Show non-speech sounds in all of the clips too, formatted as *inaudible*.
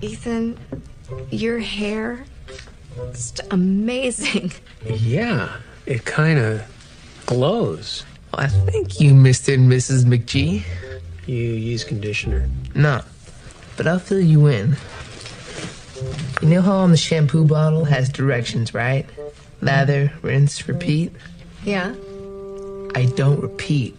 Ethan, your hair is amazing. Yeah, it kind of glows. I think you, Mr. and Mrs. McGee. You use conditioner. No, but I'll fill you in. You know how on the shampoo bottle has directions, right? Lather, rinse, repeat. Yeah. I don't repeat.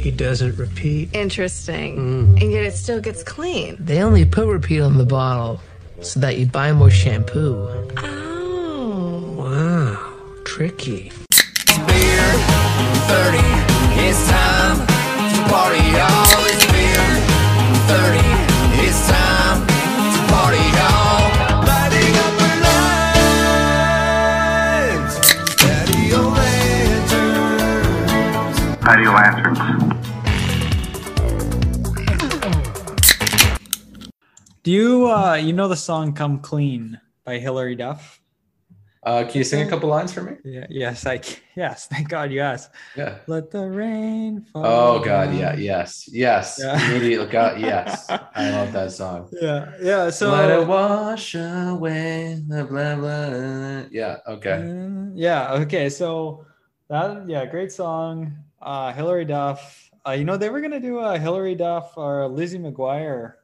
He doesn't repeat. Interesting. Mm. And yet it still gets clean. They only put repeat on the bottle so that you buy more shampoo. Oh. Wow, tricky. beer. 30, it's time to party all this beer. 30, it's time to party all. Lighting up our lives. Patio lanterns. Patio lanterns. Do you uh you know the song "Come Clean" by Hilary Duff? Uh, can you sing a couple lines for me? Yeah. Yes. I. c- *laughs* Yes. Thank God you asked. Yeah. Let the rain fall. Oh God, down. yeah, yes, yes. Yeah. Immediately, God, *laughs* yes. I love that song. Yeah. Yeah. So. Let it wash away the blah blah. Yeah. Okay. Mm, yeah. Okay. So that yeah, great song. Uh, Hilary Duff. Uh, you know they were gonna do a Hilary Duff or Lizzie McGuire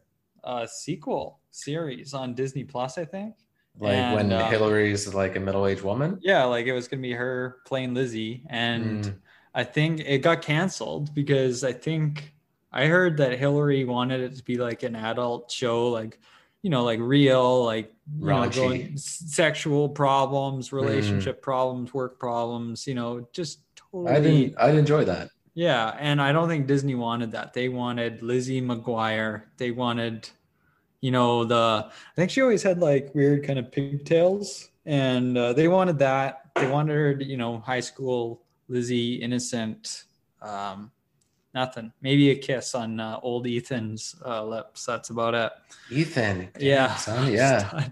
uh, sequel series on Disney Plus, I think. Like when uh, Hilary's like a middle-aged woman. Yeah, like it was gonna be her playing Lizzie, and Mm. I think it got canceled because I think I heard that Hilary wanted it to be like an adult show, like you know, like real, like know, going, sexual problems, relationship problems, work problems, you know, just totally. I didn't. I'd enjoy that. Yeah, and I don't think Disney wanted that. They wanted Lizzie McGuire. They wanted, you know, the. I think she always had like weird kind of pigtails, and uh, they wanted that. They wanted her, to, you know, high school Lizzie, innocent, um, nothing. Maybe a kiss on uh, old Ethan's uh, lips. That's about it. Ethan. Yeah. Son, *laughs* yeah.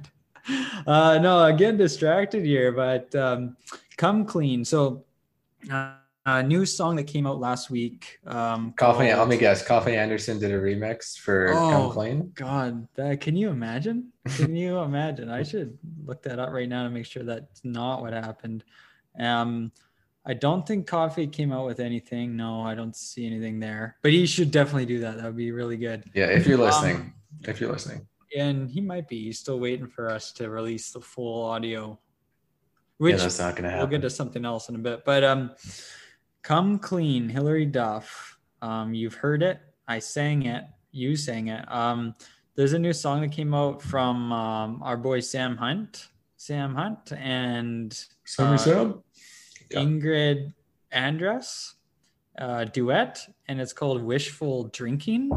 Uh, no, again, distracted here, but um, come clean. So, uh, a new song that came out last week. Um, Coffee. called- Let me guess. Coffee Anderson did a remix for Come Oh, Clean. God, that, can you imagine? Can you *laughs* imagine? I should look that up right now to make sure that's not what happened. Um, I don't think Coffee came out with anything. No, I don't see anything there. But he should definitely do that. That would be really good. Yeah. If you're Um, listening. if you're listening. And he might be. He's still waiting for us to release the full audio. yeah, Which that's not gonna happen. we'll get to something else in a bit. But um, "Come Clean," Hilary Duff. Um, you've heard it. I sang it. You sang it. Um, there's a new song that came out from um, our boy Sam Hunt. Sam Hunt and Sammy uh, Sam? Yeah. Ingrid Andress uh, duet, and it's called "Wishful Drinking."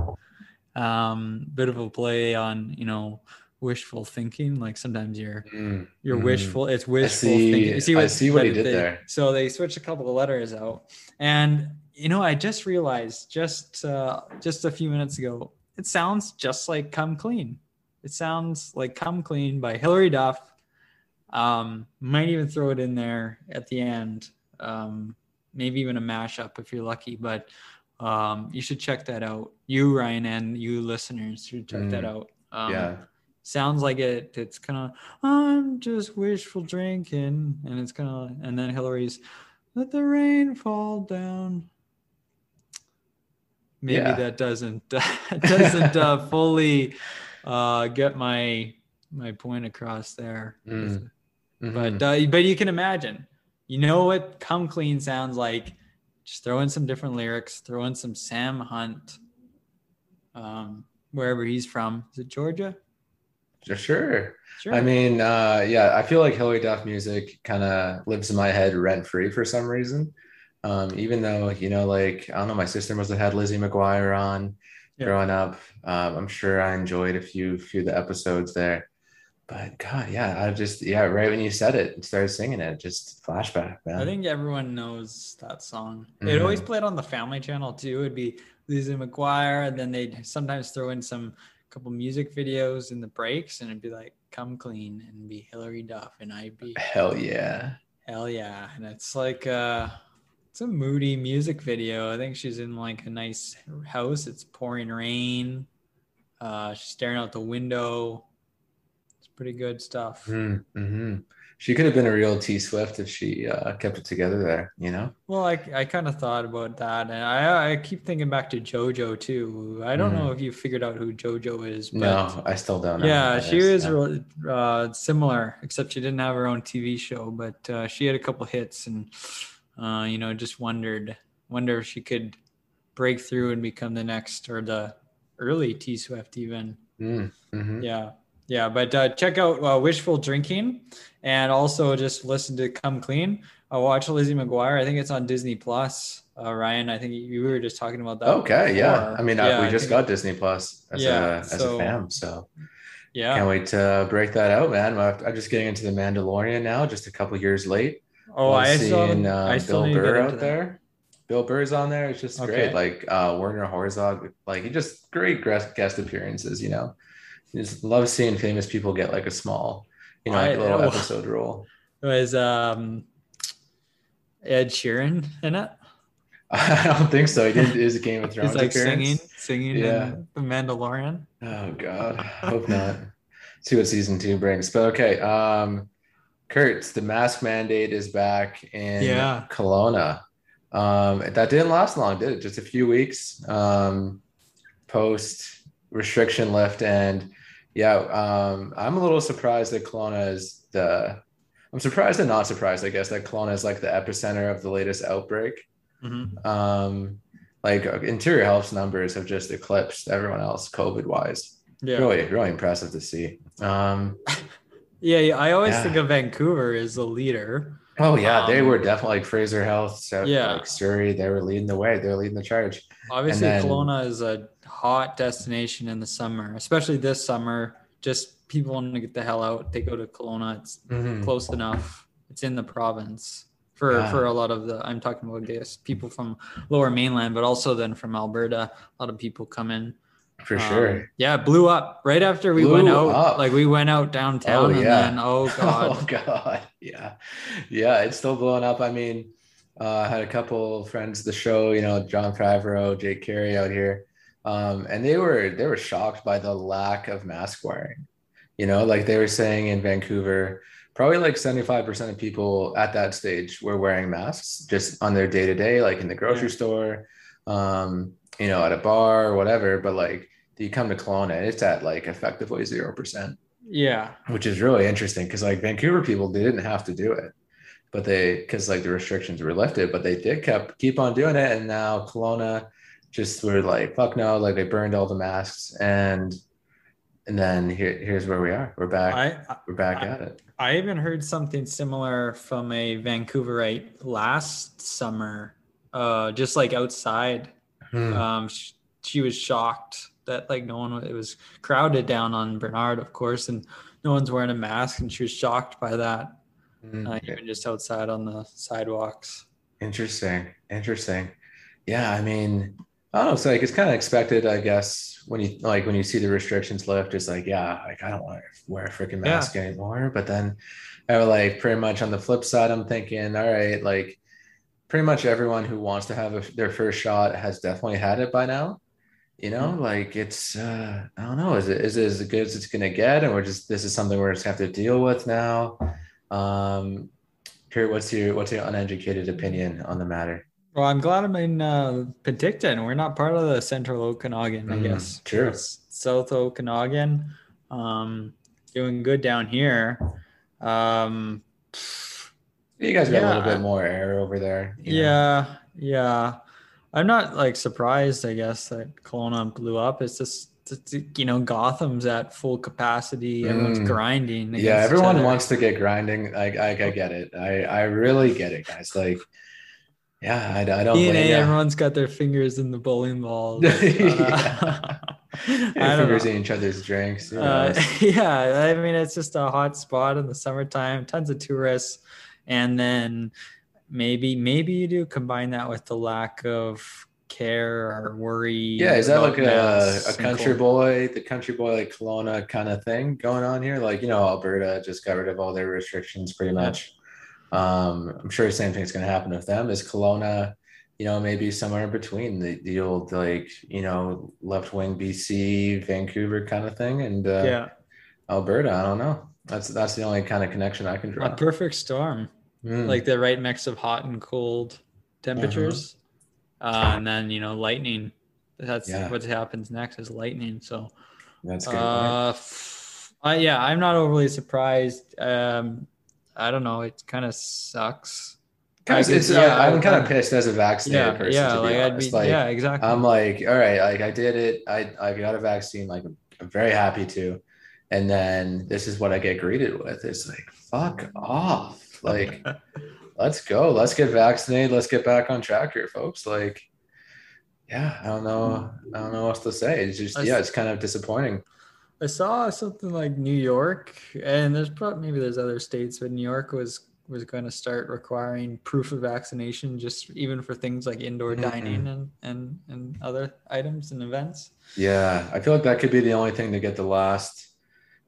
Um, bit of a play on you know wishful thinking. Like sometimes you're Mm, you're mm. wishful. It's wishful see- thinking. You I see what he did they- there. So they switched a couple of letters out, and you know, I just realized just uh, just a few minutes ago, it sounds just like "Come Clean." It sounds like "Come Clean" by Hilary Duff. Um, might even throw it in there at the end. Um, maybe even a mashup if you're lucky, but um, you should check that out. You, Ryan, and you listeners should check that Mm, out. Um, yeah. Sounds like it it's kind of i'm just wishful drinking and it's kind of and then hilary's let the rain fall down maybe Yeah. that doesn't *laughs* doesn't uh, *laughs* fully uh, get my my point across there Mm. Mhm. but uh, but you can imagine you know what come clean sounds like just throw in some different lyrics throw in some sam hunt um wherever he's from is it georgia sure. sure I mean, uh, yeah, I feel like Hilary Duff music kind of lives in my head rent free for some reason. Um, even though, you know, like, I don't know, my sister must have had Lizzie McGuire on Yeah. growing up. Um, I'm sure I enjoyed a few, few of the episodes there. But God, yeah, I just, yeah, right when you said it and started singing it, just flashback, man. I think everyone knows that song. It always played on the Family Channel too. It'd be Lizzie McGuire, and then they'd sometimes throw in some couple music videos in the breaks, and it'd be like "Come Clean" and be Hilary Duff, and I'd be Hell yeah. hell yeah, and it's like uh, it's a moody music video. I think she's in like a nice house. It's pouring rain. Uh, she's staring out the window. It's pretty good stuff. Mm-hmm. She could have been a real T Swift if she uh, kept it together there, you know? Well, I, I kind of thought about that, and I I keep thinking back to JoJo too. I don't know if you figured out who JoJo is, but Mm-hmm. No, I still don't know. yeah, she is. was Yeah. uh, similar, except she didn't have her own TV show, but uh, she had a couple hits, and uh, you know, just wondered wonder if she could break through and become the next or the early T Swift even. Mm, mhm. Yeah. Yeah. But uh, check out uh, Wishful Drinking and also just listen to Come Clean. Uh, watch Lizzie McGuire. I think it's on Disney Plus. Uh, Ryan, I think you were just talking about that. Okay, yeah. I mean, uh, Yeah, we I just got Disney Plus as Yeah, a as so- a fam, so Yeah. can't wait to break that out, man. I'm just getting into the Mandalorian now, just a couple years late. Oh, Love I still, seeing, haven't- uh, I still Bill need to get Burr out that. there. Bill Burr's on there. It's just Okay. great. Like uh, Werner Herzog, like he just great guest appearances. You know, just love seeing famous people get like a small, you know, like a little episode role. *laughs* Was um, Ed Sheeran in it? *laughs* I don't think so. He did his Game of *laughs* Thrones He's like appearance. singing, singing Yeah. in The Mandalorian. Oh God, hope not. See what season two brings. But okay, um, Kurt, the mask mandate is back in Yeah. Kelowna. Um, that didn't last long, did it? Just a few weeks um, post restriction lift, and yeah, um, I'm a little surprised that Kelowna is the. I'm surprised and not surprised, I guess, that Kelowna is like the epicenter of the latest outbreak. Mhm. Um, like interior health's numbers have just eclipsed everyone else COVID wise Yeah. really really impressive to see um *laughs* yeah, yeah. I always Yeah. think of Vancouver as the leader. oh yeah they Um, were definitely like fraser health so Yeah. like surrey they were leading the way they were leading the charge Obviously, then- Kelowna is a hot destination in the summer, especially this summer. Just people want to get the hell out. They go to Kelowna. It's Mhm. close enough. It's in the province for Yeah. for a lot of the. I'm talking about this people from Lower Mainland, but also then from Alberta. A lot of people come in. for Um, sure yeah, it blew up right after we Blew went out. up. Like we went out downtown, Oh, and yeah. then oh *laughs* god, oh god yeah yeah it's still blowing up i mean uh, I had a couple friends the show you know john favreau jake carey out here um, and they were they were shocked by the lack of mask wearing. You know like they were saying in vancouver probably like 75% of people at that stage were wearing masks just on their day-to-day like in the grocery Yeah. store um, you know at a bar or whatever. But like you come to Kelowna, it's at like effectively 0% yeah, which is really interesting because like Vancouver people they didn't have to do it, but they because like the restrictions were lifted, but they did kept keep on doing it, and now Kelowna just were like fuck no, like they burned all the masks, and and then here here's where we are, we're back, I we're back I- at it. I even heard something similar from a Vancouverite last summer, uh, just like outside. Hmm. Um, she, she was shocked that like no one, it was crowded down on Bernard, of course, and no one's wearing a mask, and she was shocked by that, Hmm. uh, even just outside on the sidewalks. Interesting. Interesting. Yeah, I mean, I don't know. It's like it's kind of expected, I guess, when you like when you see the restrictions lift, it's like, yeah, like I don't want to wear a freaking Yeah. mask anymore. But then I would like pretty much on the flip side, I'm thinking, all right, like pretty much everyone who wants to have a, their first shot has definitely had it by now. You know, Mhm. like it's uh I don't know, is it is it as good as it's gonna get? And we're just this is something we're just have to deal with now. Um Kurt, what's your what's your uneducated opinion on the matter? Well, I'm glad I'm in uh, Penticton. We're not part of the Central Okanagan, I Mm, guess. true. It's South Okanagan. Um, doing good down here. Um, You guys got a little bit more air over there. you know? yeah, yeah. I'm not like surprised, I guess, that Kelowna blew up. It's just, it's, you know, Gotham's at full capacity. Everyone's Mm. grinding. Yeah, everyone wants to get grinding. I, I, I get it. I, I really get it, guys. Like, yeah, I, I don't DNA, you. everyone's got their fingers in the bowling. *laughs* Yeah. I don't fingers know. in each other's drinks. Uh, *laughs* yeah, I mean it's just a hot spot in the summertime, tons of tourists, and then maybe maybe you do combine that with the lack of care or worry. yeah, is that like a, a country cold- boy, the country boy like Kelowna kind of thing going on here? Like, you know, Alberta just got rid of all their restrictions pretty Yeah. much. Um, I'm sure the same thing's going to happen with them. Is Kelowna you know, maybe somewhere in between the, the old like, you know, left wing BC, Vancouver kind of thing, and uh, yeah, Alberta. I don't know. That's that's the only kind of connection I can draw. a perfect storm, Mm. like the right mix of hot and cold temperatures, uh, and then you know lightning. That's Yeah. what happens next is lightning. So, that's good. uh, f- uh, yeah, I'm not overly surprised. Um, I don't know. It kind of sucks. Kind of- I could- it's, yeah, I'm kind of pissed as a vaccinated Yeah, person. yeah, to be like I'd honest. be, Like, yeah, exactly. I'm like, all right, like I did it. I I got a vaccine. Like I'm very happy to. And then this is what I get greeted with. It's like, fuck off. Like, *laughs* let's go. Let's get vaccinated. Let's get back on track here, folks. Like, yeah, I don't know. I don't know what else to say. It's just, yeah, it's kind of disappointing. I saw something like New York, and there's probably maybe there's other states, but New York was was going to start requiring proof of vaccination, just even for things like indoor Mhm. dining and and and other items and events. Yeah, I feel like that could be the only thing to get the last,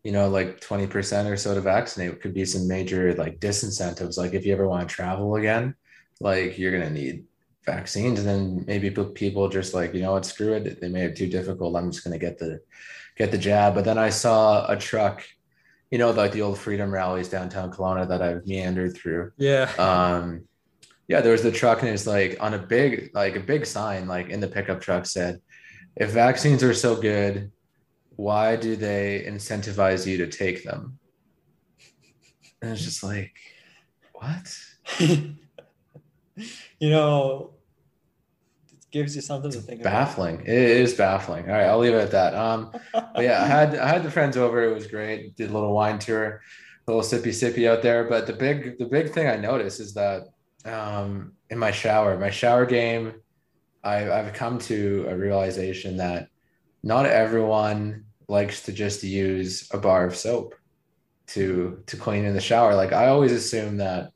you know, like 20% or so to vaccinate. It could be some major like disincentives. Like if you ever want to travel again, like you're gonna need vaccines, and then maybe people just like, you know what, screw it. They made it too difficult. I'm just gonna get the get the jab. But then I saw a truck, you know, like the old freedom rallies downtown Kelowna that I've meandered through Yeah. um yeah there was the truck and it's like on a big like a big sign like in the pickup truck said if vaccines are so good why do they incentivize you to take them and it's just like what *laughs* you know, gives you something to think about. baffling. It is baffling. All right i'll leave it at that. Um *laughs* but yeah i had i had the friends over. It was great. Did a little wine tour a little sippy sippy out there. But the big the big thing i noticed is that um in my shower my shower game I, i've come to a realization that not everyone likes to just use a bar of soap to to clean in the shower. Like i always assume that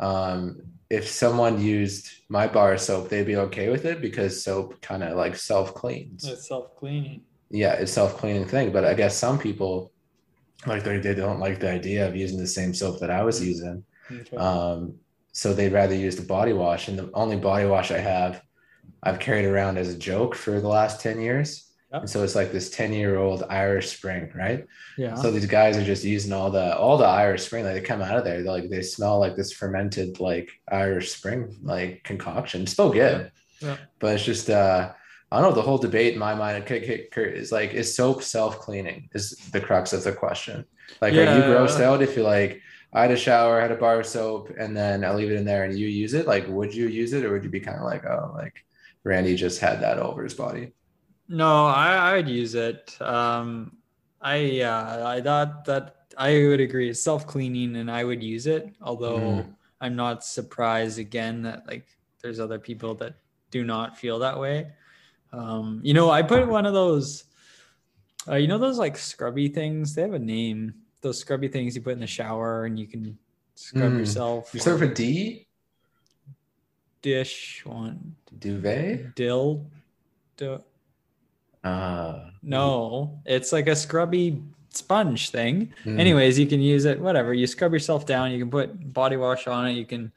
um if someone used my bar of soap they'd be okay with it because soap kind of like self cleans It's self cleaning. yeah, it's self cleaning thing. But I guess some people like they, they don't like the idea of using the same soap that I was using. Um, so they'd rather use the body wash. And the only body wash I have, I've carried around as a joke for the last 10 years. Yeah. And so it's like this 10 year old Irish Spring, right? yeah. So these guys are just using all the all the Irish Spring. Like they come out of there, like they smell like this fermented like Irish Spring like concoction. It's still good, Yeah. but it's just uh I don't know. The whole debate in my mind is like is soap self cleaning is the crux of the question. Like, are you grossed out if you like? I had a shower, I had a bar of soap, and then I leave it in there, and you use it. Like, would you use it, or would you be kind of like, oh, like Randy just had that over his body? No, I I'd use it. Um, I yeah, I thought that I would agree. It's self cleaning, and I would use it. Although Mhm. I'm not surprised again that like there's other people that do not feel that way. Um, you know, I put one of those. Uh, you know those like scrubby things? They have a name. Those scrubby things you put in the shower, and you can scrub Mm. yourself. You serve a D dish one duvet. dill. Do, Uh, No, it's like a scrubby sponge thing. mm. Anyways, you can use it, whatever. You scrub yourself down, you can put body wash on it, you can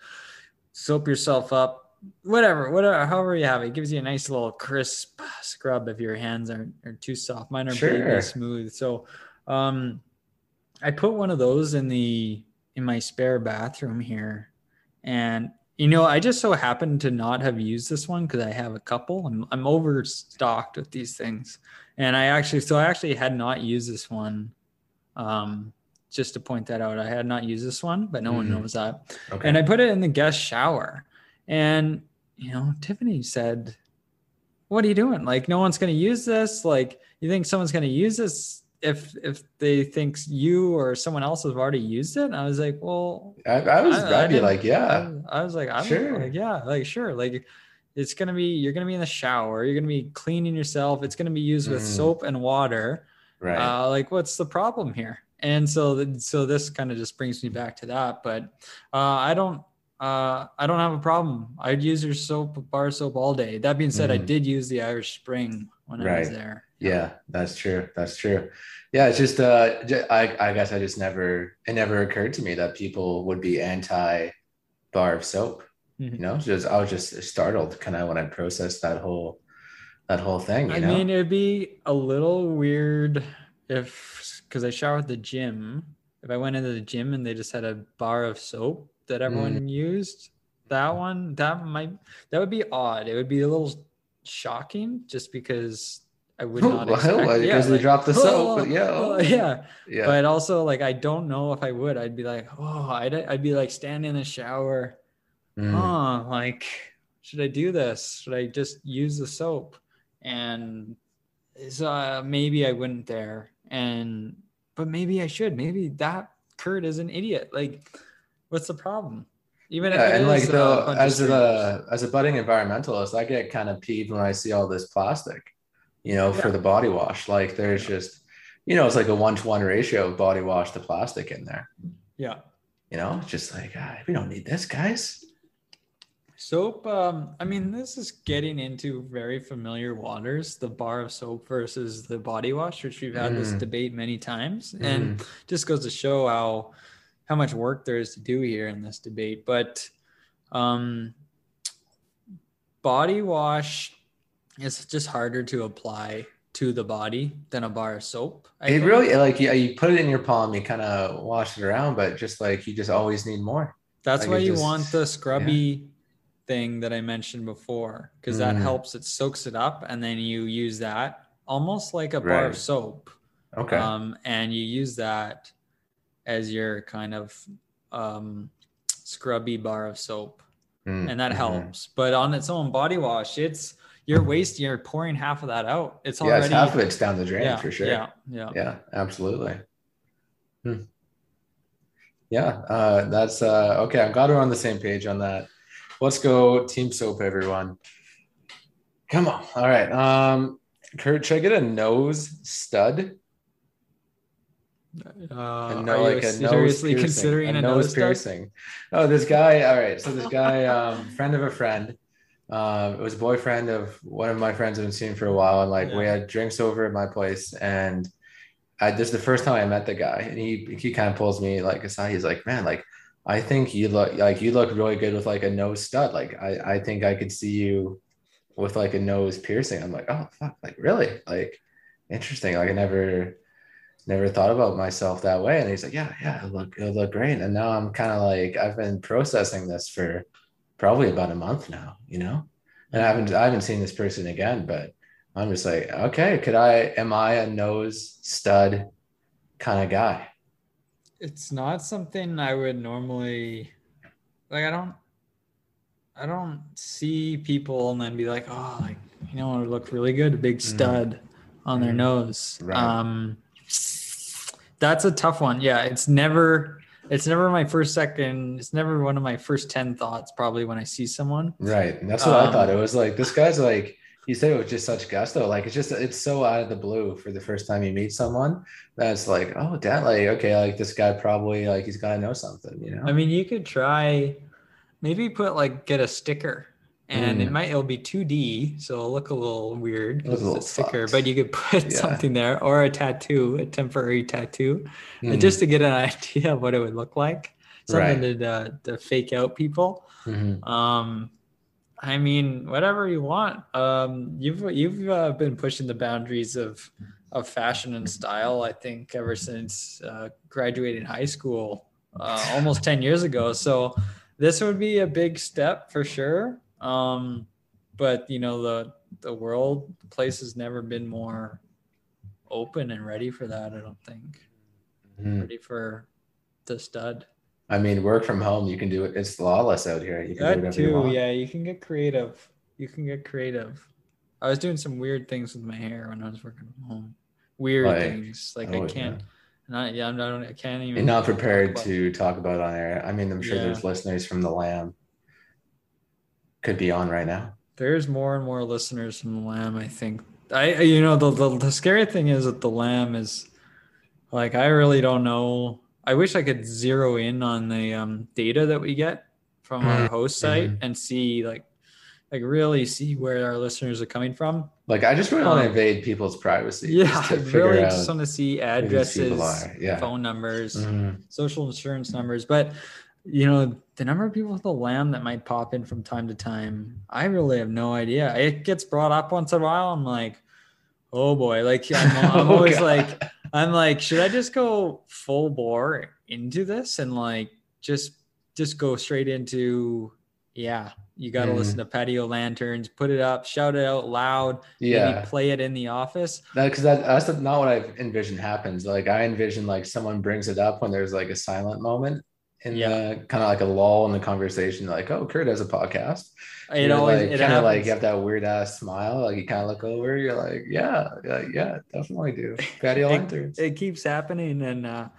soap yourself up, whatever, whatever, however you have it. It gives you a nice little crisp scrub if your hands aren't, aren't too soft. Mine are pretty smooth. So um I put one of those in the in my spare bathroom here. And you know, I just so happen to not have used this one because I have a couple. I'm I'm overstocked with these things. And I actually so I actually had not used this one. Um just to point that out. I had not used this one, but no one Mhm. knows that. okay. And I put it in the guest shower. And you know, Tiffany said, What are you doing? Like, no one's gonna use this. Like, you think someone's gonna use this if if they think you or someone else has already used it? And I was like, Well, I, I was, I- I I'd be like, yeah, I, I was like, I'm Sure. like, yeah, like sure, like it's gonna be you're gonna be in the shower, you're gonna be cleaning yourself, it's gonna be used with Mhm. soap and water. right. Uh, like, what's the problem here? And so, th- so this kind of just brings me back to that. But uh, I don't, uh, I don't have a problem. I'd use your soap, bar soap all day. That being said, I Mhm. did use the Irish Spring when I was there. Yeah, that's true. That's true. Yeah, it's just, uh, I I guess I just never, it never occurred to me that people would be anti bar of soap. Mhm. You know, just I was just startled kind of when I processed that whole that whole thing. You I know? mean, it'd be a little weird if, because I shower at the gym, if I went into the gym and they just had a bar of soap that everyone Mm. used, that one, that might, that would be odd. It would be a little shocking just because I would not Well, expect. because yeah, they like, dropped the *laughs* soap, "Oh, yeah, oh," oh. yeah. yeah. But also, like, I don't know if I would. I'd be like, oh, I'd, I'd be like standing in the shower Mm. huh, like, should I do this? Should I just use the soap? And so uh, maybe I wouldn't there. And, but maybe I should. Maybe that Kurt is an idiot. Like, what's the problem? Even Yeah, and like though, as a as a budding environmentalist, I get kind of peeved when I see all this plastic, you know, for the body wash. Like there's just, you know, it's like a one to one ratio of body wash to plastic in there. yeah. You know, it's just like ah, we don't need this, guys. Soap, um, I mean, this is getting into very familiar waters, the bar of soap versus the body wash, which we've had this Mm. debate many times. And just goes to show how how much work there is to do here in this debate. But um body wash is just harder to apply to the body than a bar of soap. I It think. really like yeah, you put it in your palm, you kind of wash it around, but just like you just always need more. That's Like, why you just- want the scrubby thing that I mentioned before, because that Mm. helps. It soaks it up, and then you use that almost like a bar of soap. Okay. Um, and you use that as your kind of um, scrubby bar of soap, Mm, and that mhm. helps. But on its own body wash, it's you're wasting. You're pouring half of that out. It's Yeah, already it's half of it's down the drain yeah, for sure. Yeah, yeah. Yeah, absolutely. Hmm. Yeah, uh, that's uh, okay. I'm glad we're on the same page on that. Let's go team soap, everyone. Come on. All right. Um, Kurt, should I get a nose stud? Uh, no, you like a seriously piercing, considering a a nose nose piercing? Oh, this guy. All right. So this guy, um, friend of a friend, um, it was a boyfriend of one of my friends I've been seeing for a while, and like we had drinks over at my place, and I this is the first time I met the guy, and he he kind of pulls me like aside. He's like, "Man, like I think you look like you look really good with like a nose stud. Like I I think I could see you with like a nose piercing." I'm like, "Oh fuck, like really? Like interesting. Like I never." Never thought about myself that way, and he's like, "Yeah, yeah, it'll look, it'll look great." And now I'm kind of like, I've been processing this for probably about a month now, you know, and I haven't, I haven't seen this person again, but I'm just like, okay, could I, am I a nose stud kind of guy? it's not something I would normally like. I don't, I don't see people and then be like, oh, like you know, it look really good, a big stud on their Mhm. nose. Right. Um, that's a tough one. Yeah, it's never, it's never my first second. It's never one of my first ten thoughts. Probably when I see someone. Right. And that's what I Um, thought. It was like, this guy's like, you said it with just such gusto. Like, it's just, it's so out of the blue for the first time you meet someone that's like, oh, dad, like, okay, like this guy probably, like, he's got to know something, you know? I mean, you could try, maybe put like get a sticker, and it Mm. might it'll be 2D, so it'll look a little weird a because little it's fucked. But you could put *laughs* Yeah. something there or a tattoo, a temporary tattoo, Mhm. just to get an *laughs* idea of what it would look like. Something Right. to uh, to fake out people. Mhm. Um, I mean, whatever you want. Um, you've you've uh, been pushing the boundaries of of fashion and style. I think ever since uh, graduating high school, uh, almost ten years ago. So this would be a big step for sure. Um, but you know the the world, the place has never been more open and ready for that. I don't think Mhm. ready for the stud. I mean, work from home, you can do it. It's lawless out here. You can do That you too, yeah. You can get creative. You can get creative. I was doing some weird things with my hair when I was working from home. Weird Like- things, like Oh, I can't. Not, yeah, I'm not. I can't even. You're not prepared talk to talk about on air. I mean, I'm sure Yeah. there's listeners from the Lamb could be on right now. There's more and more listeners from the Lamb. I think. I, you know, the, the the scary thing is that the Lamb is, like, I really don't know. I wish I could zero in on the um, data that we get from our Mhm, host site and see, like, like really see where our listeners are coming from. Like, I just really want to Um, invade people's privacy. Yeah, I really just want to see who these people addresses. Yeah. phone numbers, Mhm. social insurance numbers. But you know, the number of people with a lamb that might pop in from time to time, I really have no idea. It gets brought up once in a while. I'm like, oh boy, like I'm, I'm *laughs* Oh, always God. like, I'm like, should I just go full bore into this and like just just go straight into yeah, you got to Mhm. listen to patio lanterns, put it up, shout it out loud, Yeah. play it in the office. because that, that's not what I envision happens. Like I envision like someone brings it up when there's like a silent moment in Yeah. the kind of like a lull in the conversation. Like, oh, Kurt has a podcast. It You're always like, kind of like you have that weird ass smile. Like you kind of look over. You're like, yeah, yeah, yeah, definitely do. Patio lanterns. *laughs* it keeps happening and uh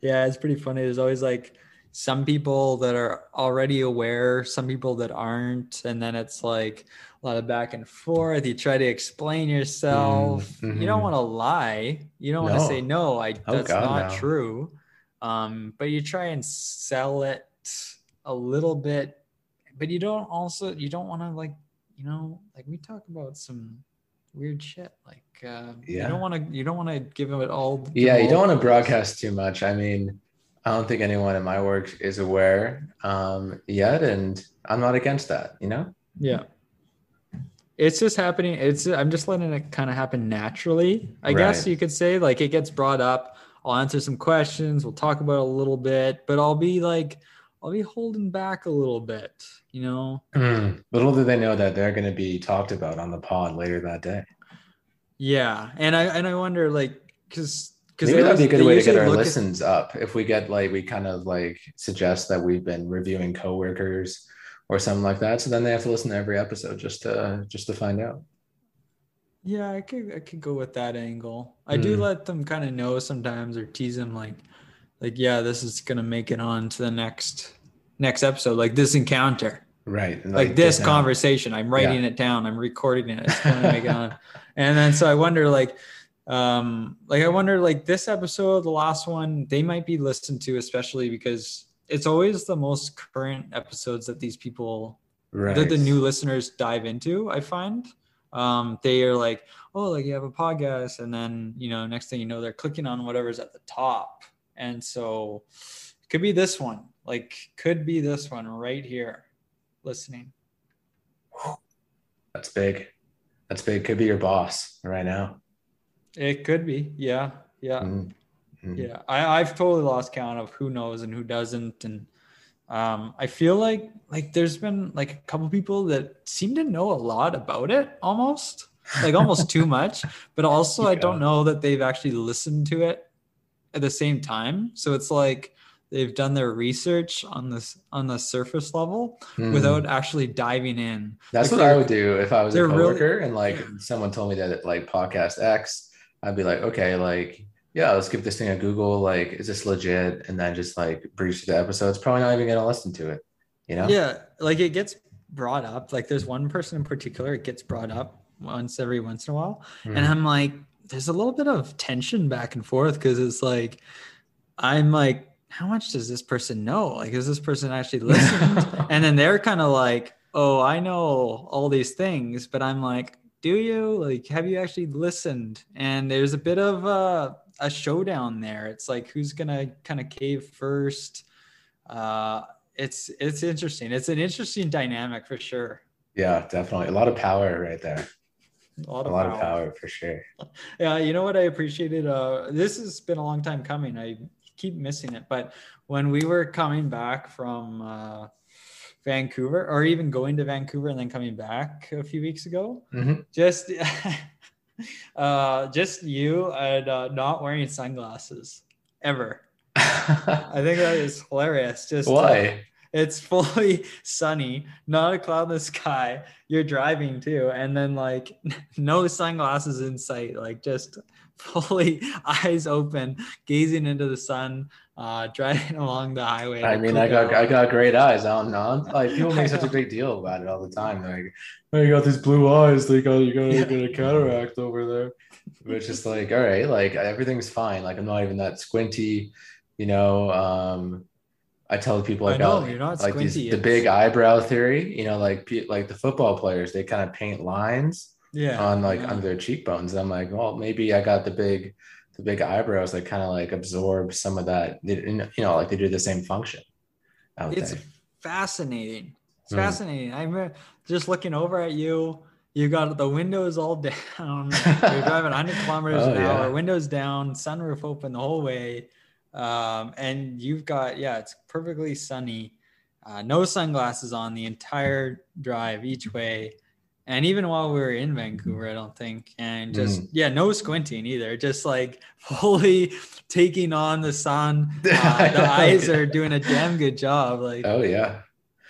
yeah it's pretty funny there's always like some people that are already aware some people that aren't and then it's like a lot of back and forth you try to explain yourself Mm, you don't mhm. want to lie you don't want to say no i Oh, that's God, not no. true um but you try and sell it a little bit but you don't also you don't want to like you know like we talk about some weird shit like uh, you don't want to you don't want to give them it all Yeah, you don't want to broadcast too much. I mean, I don't think anyone in my work is aware um, yet, and I'm not against that. You know. yeah it's just happening it's i'm just letting it kind of happen naturally i guess you could say like it gets brought up i'll answer some questions we'll talk about it a little bit but i'll be like i'll be holding back a little bit you know hmm, Little do they know that they're going to be talked about on the pod later that day. yeah and i and i wonder like because because Maybe that'd be a good way to get our listens up if we get like we kind of like suggest that we've been reviewing coworkers or something like that. So then they have to listen to every episode just to just to find out. Yeah, I could I could go with that angle. I do Mm. let them kind of know sometimes or tease them like like yeah, this is gonna make it on to the next next episode, like this encounter. Right. and, Like, this conversation. I'm writing it down, I'm recording it, it's gonna make it on. *laughs* And then so I wonder like um like I wonder like this episode, the last one, they might be listened to, especially because it's always the most current episodes that these people Right. that the new listeners dive into i find um they are like oh like you have a podcast and then you know next thing you know they're clicking on whatever's at the top and so it could be this one like could be this one right here listening That's big. That's big. Could be your boss right now. it could be yeah yeah Mm, mm. yeah I, i've totally lost count of who knows and who doesn't and um, i feel like like there's been like a couple people that seem to know a lot about it almost like almost too *laughs* much but also i don't know that they've actually listened to it at the same time. So it's like they've done their research on this on the surface level Mm. without actually diving in. That's like what I would do if I was a they're really- coworker and like someone told me that it, like podcast X, I'd be like, okay, like yeah, let's give this thing a Google. Like, is this legit? And then just like through the episodes. Probably not even gonna listen to it. You know? Yeah, like it gets brought up. Like there's one person in particular, it gets brought up once every once in a while. Mhm. And I'm like, there's a little bit of tension back and forth because it's like, I'm like, how much does this person know? Like, is this person actually *laughs* listened? and then they're kind of like, oh, I know all these things, but I'm like, do you? Like, have you actually listened? And there's a bit of a, a showdown there. It's like, who's gonna kind of cave first? Uh, it's it's interesting. It's an interesting dynamic for sure. yeah, definitely. A lot of power right there. A lot A of lot power. of power for sure. *laughs* Yeah, you know what I appreciated? Uh, this has been a long time coming. I keep missing it, but when we were coming back from uh, Vancouver, or even going to Vancouver and then coming back a few weeks ago, Mhm. just *laughs* *laughs* uh, just you and uh, not wearing sunglasses ever. I think that is hilarious. Just uh, Why? it's fully *laughs* sunny, not a cloud in the sky. You're driving too, and then like *laughs* no sunglasses in sight, like just fully eyes open, gazing into the sun, uh, driving *laughs* along the highway. I mean, I got Cookout. I got great eyes. I don't know. Like *laughs* people make such a big deal about it all the time. Like, oh, you got these blue eyes. They got you got Yeah. get a cataract over there. But it's just like, all right, like everything's fine. Like I'm not even that squinty, you know. Um, I tell people about know, you're not like these, the big eyebrow theory. You know, like like the football players, they kind of paint lines yeah on like yeah. under their cheekbones. And I'm like, well, maybe I got the big, the big eyebrows that kind of like absorb some of that. You know, like they do the same function. it's fascinating. It's Mm. fascinating. I'm just looking over at you. You got the windows all *laughs* down. You're driving 100 *laughs* kilometers Oh, an hour, yeah. windows down, sunroof open the whole way, um, and you've got yeah, it's perfectly sunny. Uh, no sunglasses on the entire drive each way, and even while we were in Vancouver, I don't think, and just Mm. yeah, no squinting either. Just like *laughs* fully taking on the sun. *laughs* Uh, the *laughs* eyes are doing a damn good job. Like Oh yeah.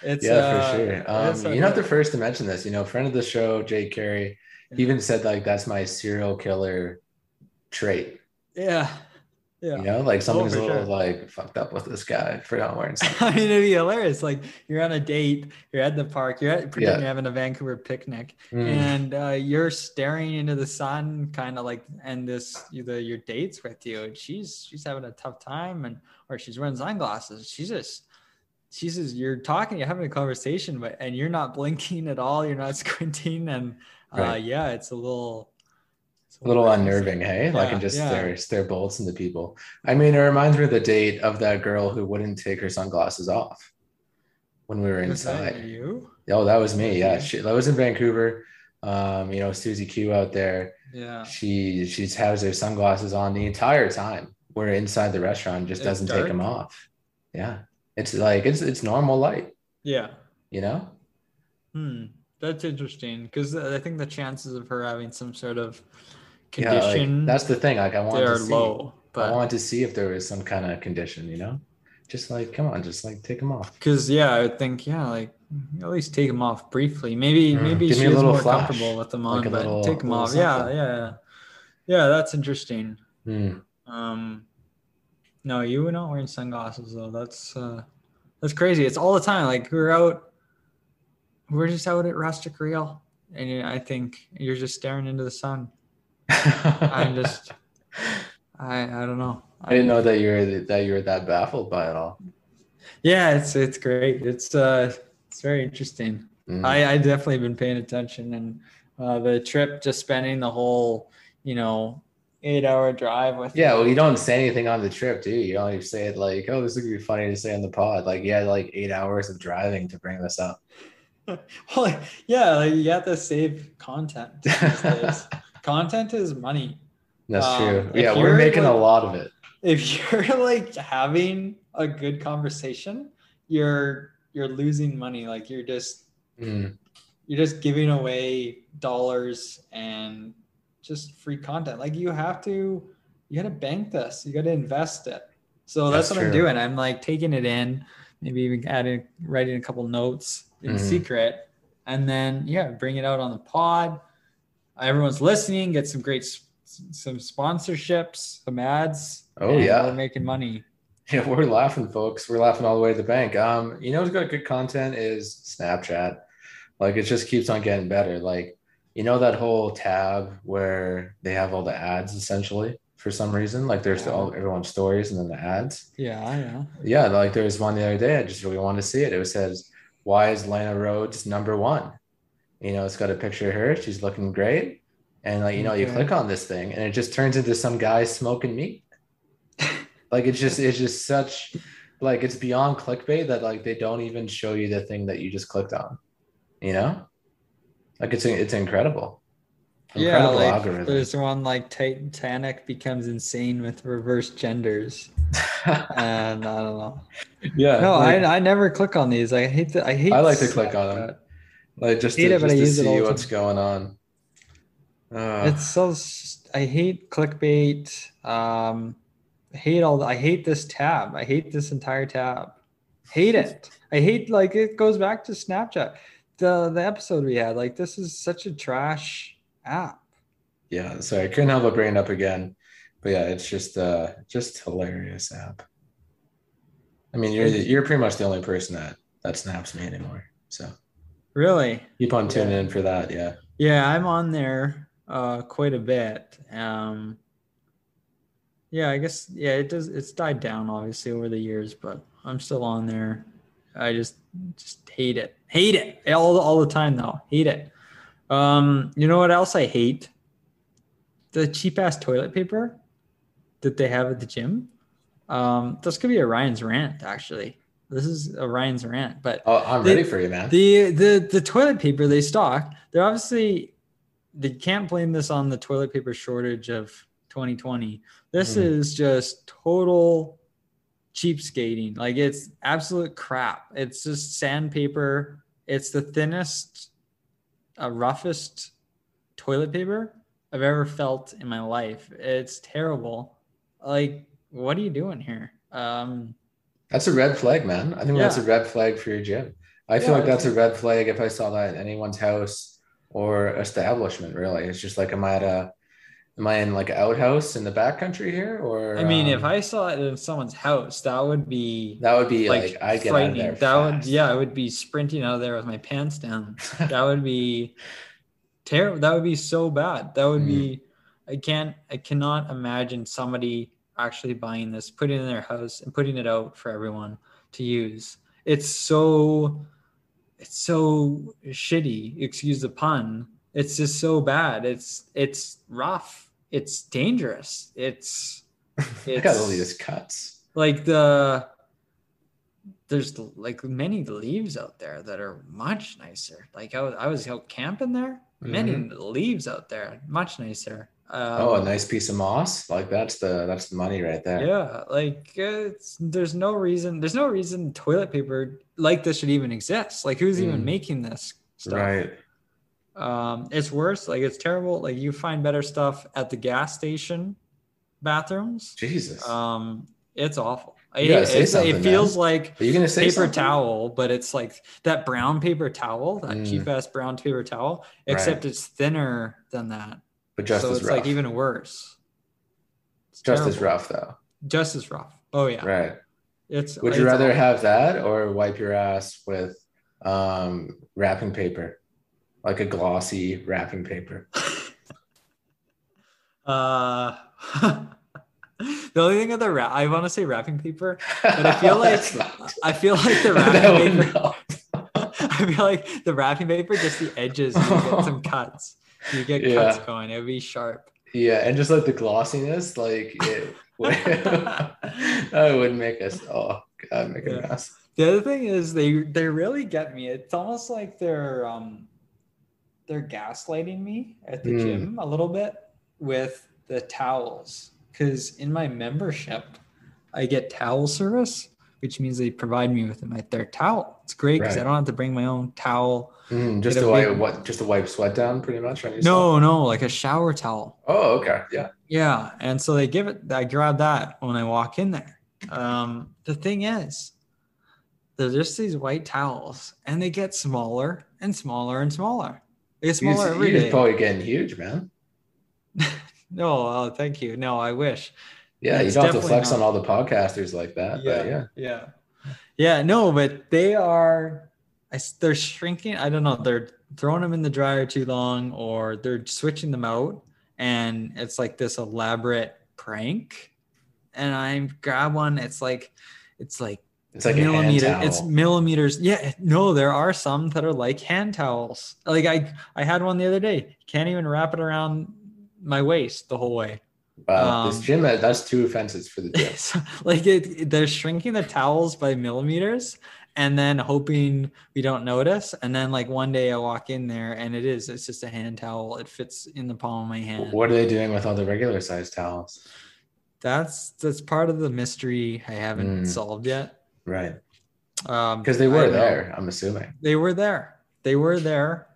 it's yeah, uh, for sure. Um, a- you're not the first to mention this. You know, friend of the show, Jay Carey, even said like that's my serial killer trait. Yeah. Yeah. You know, like something's for a little sure. like fucked up with this guy for not wearing *laughs* something. I mean, it'd be hilarious. Like you're on a date, you're at the park, you're at Yeah. you're having a Vancouver picnic, Mm. and uh, you're staring into the sun, kind of like, and this the your date's with you, and she's she's having a tough time, and or she's wearing sunglasses. She's just she's just you're talking, you're having a conversation, but and you're not blinking at all, you're not *laughs* squinting, and uh, Right. yeah, it's a little. A little unnerving, hey? like Yeah, and just yeah. stare stare bullets into people. I mean, it reminds me of the date of that girl who wouldn't take her sunglasses off when we were Was inside. you? Oh, that was me. Yeah, she, that was in Vancouver. Um, you know, Susie Q out there. Yeah. She she has her sunglasses on the entire time. We're inside the restaurant, just It's doesn't take them off. Yeah, it's like it's it's normal light. Yeah. You know. Hmm, that's interesting because I think the chances of her having some sort of Yeah, like, that's the thing. Like I wanted to see. low. but I wanted to see if there was some kind of condition. You know, just like come on, just like take them off. because yeah, I would think yeah, like at least take them off briefly. Maybe Mm, maybe give she a little more flash, comfortable with them on, like but little- take them off. Yeah, something. yeah, yeah, yeah. That's interesting. Hmm. Um, no, you were not wearing sunglasses though. That's uh, that's crazy. It's all the time. Like we're out, we're just out at Rustic Reel, and I think you're just staring into the sun. I'm *laughs* just, I I don't know. I didn't know that you're that you were that baffled by it all. Yeah, it's it's great. It's uh, it's very interesting. Mm. I I definitely been paying attention, and uh, the trip, just spending the whole, you know, eight hour drive with. yeah, well, you don't say anything on the trip, do you? You only say it like, "Oh, this would be funny to say on the pod." Like, you had like eight hours of driving to bring this up. *laughs* well, yeah, like you have to save content these days. *laughs* content is money. That's Um, true. Yeah, we're making a lot of it. If *laughs* you're like having a good conversation, you're you're losing money. Like you're just Mm. you're just giving away dollars and just free content. Like you have to, you got to bank this. You got to invest it. So that's, That's what I'm doing. I'm like taking it in, maybe even adding, writing a couple notes in Mhm. secret, and then yeah, bring it out on the pod. Everyone's listening. Get some great, some sponsorships, some ads. Oh, yeah. we're making money. *laughs* Yeah, we're laughing, folks. We're laughing all the way to the bank. Um, you know what's got good content is Snapchat. Like it just keeps on getting better. Like, you know that whole tab where they have all the ads essentially for some reason. Like there's all everyone's stories and then the ads. Yeah, yeah. Yeah, like there was one the other day. I just really wanted to see it. It says, "Why is Lana Rhoades number one?" You know, it's got a picture of her. She's looking great, and like you know, you Okay. click on this thing, and it just turns into some guy smoking meat. like it's just, it's just such, like it's beyond clickbait that like they don't even show you the thing that you just clicked on. You know, like it's it's incredible. Yeah, Incredible like algorithm. there's one like Titanic becomes insane with reverse genders, *laughs* and I don't know. yeah, No, like- I, I never click on these. I hate that. I hate. I like to click on them. Like just to, it, but just I to use it all see what's time. going on. Uh, It's so. I hate clickbait. Um, I hate all. I hate this tab. I hate this entire tab. Hate it. I hate like it goes back to Snapchat. The the episode we had. Like this is such a trash app. yeah, sorry, I couldn't help but bring it up again. But yeah, it's just uh just hilarious app. I mean, you're you're pretty much the only person that that snaps me anymore. So Really. keep on tuning in for that. Yeah. Yeah, I'm on there uh quite a bit. Um Yeah, I guess yeah, it does it's died down obviously over the years, but I'm still on there. I just just hate it. Hate it. All all the time though. Hate it. Um you know what else I hate? The cheap ass toilet paper that they have at the gym. Um this could be a Ryan's rant actually. This is a Ryan's rant, but Oh, I'm The- ready for you, man. the the the toilet paper they stock, they're obviously they can't blame this on the toilet paper shortage of 2020. This Mhm. is just total cheapskating. Like it's absolute crap. It's just sandpaper. It's the thinnest, uh, roughest toilet paper I've ever felt in my life. It's terrible. Like, what are you doing here? Um, That's a red flag, man. I think that's a red flag for your gym. I feel Yeah, like that's a red flag if I saw that in anyone's house or establishment. Really, it's just like, am I at a, am I in like an outhouse in the backcountry here, or? I mean, if um, I saw it in someone's house, that would be that would be like, like, I'd get out of there. that would, yeah, I would be sprinting out of there with my pants down. *laughs* that would be terrible. That would be so bad. That would Mm. be. I can't. I cannot imagine somebody actually buying this, putting it in their house, and putting it out for everyone to use. It's so. It's so shitty. Excuse the pun. It's just so bad. It's it's rough. It's dangerous. It's *laughs* I got all it's- these cuts. like the there's like many leaves out there that are much nicer. Like I was, I was out camping there. Many mm-hmm. leaves out there, much nicer. Um, oh, a nice piece of moss. Like that's the that's the money right there. Yeah, like it's, there's no reason. There's no reason toilet paper like this should even exist. Like who's even Mm. making this stuff? Right. Um, it's worse. Like it's terrible. Like you find better stuff at the gas station bathrooms. Jesus. Um, it's awful. It- it's- it feels man. like Are you gonna say paper something? towel, but it's like that brown paper towel, that Mm. cheap ass brown paper towel, except it's thinner than that. But just so as it's rough. like even worse. It's just as rough though. Just as rough. Oh yeah. Right. It's Would you it's rather awful. have that or wipe your ass with um, wrapping paper, like a glossy wrapping paper? *laughs* uh *laughs* the only thing with the wrap I want to say wrapping paper, but I feel *laughs* like not- I feel like the wrapping paper I feel like the wrapping paper, just the edges, you get some cuts. You get Yeah. cuts going. It would be sharp. Yeah, and just like the glossiness, like it would, *laughs* that would make us. Oh God, make a Yeah. mess. The other thing is they they really get me. It's almost like they're um they're gaslighting me at the Mm. gym a little bit with the towels because in my membership I get towel service, which means they provide me with my their towel. It's great because I don't have to bring my own towel. Mm, just to a wipe big- what? Just to wipe sweat down, pretty much on yourself. No, no, like a shower towel. Oh, okay. Yeah. Yeah, and so they give it. I grab that when I walk in there. Um, the thing is, they're just these white towels, and they get smaller and smaller and smaller. They get smaller every you're day. probably getting huge, man. *laughs* No, thank you. No, I wish. Yeah, you don't have to flex on all the podcasters like that. But yeah. yeah, yeah. No, but they are. I, they're shrinking. I don't know. They're throwing them in the dryer too long, or they're switching them out, and it's like this elaborate prank. And I grab one. It's like, it's like It's like millimeter. It's millimeters. Yeah. No, there are some that are like hand towels. Like I, I had one the other day. Can't even wrap it around my waist the whole way. wow, this um, gym that's two offenses for the gym. *laughs* Like it, they're shrinking the towels by millimeters and then hoping we don't notice. And then like one day I walk in there and it is, it's just a hand towel. It fits in the palm of my hand. What are they doing with all the regular size towels? That's that's part of the mystery I haven't Mm. solved yet. Right. Um, Because they were there, I'm assuming. They were there. They were there.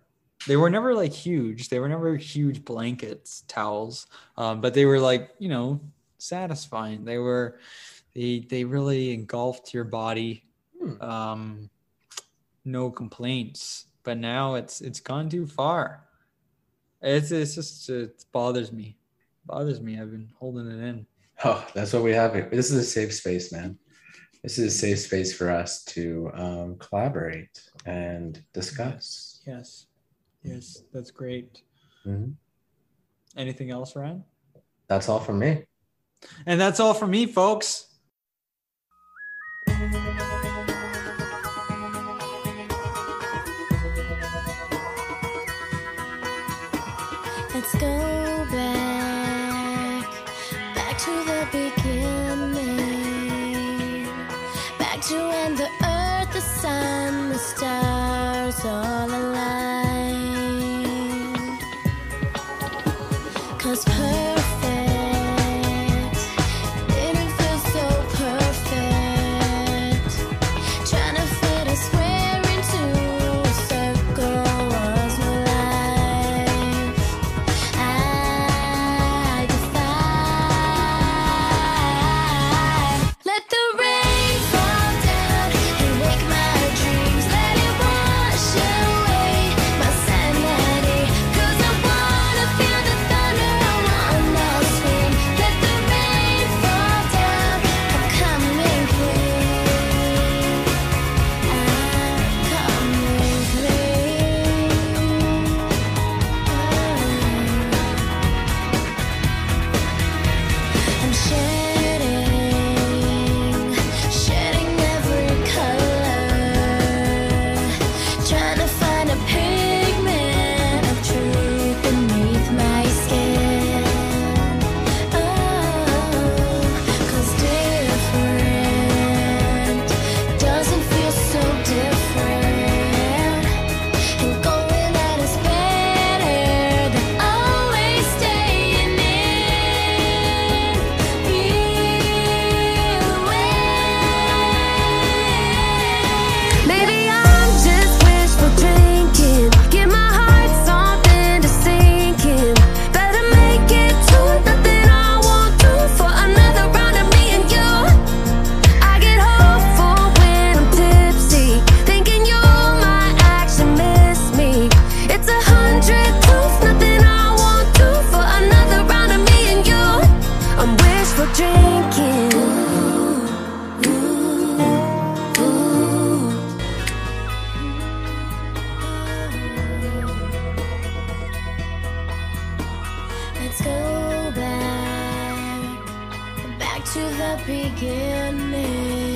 They were never like huge. They were never huge blankets, towels. Um, but they were like, you know, satisfying. They were they they really engulfed your body. Hmm. Um, no complaints. But now it's it's gone too far. It's it's just it bothers me. Bothers me. I've been holding it in. Oh, that's what we have here. This is a safe space, man. This is a safe space for us to um, collaborate and discuss. Yes. Yes, that's great. Mhm. Anything else, Ryan? That's all from me. And that's all from me, folks. Let's go back, back to the beginning, back to when the earth, the sun, the stars, all. to the beginning.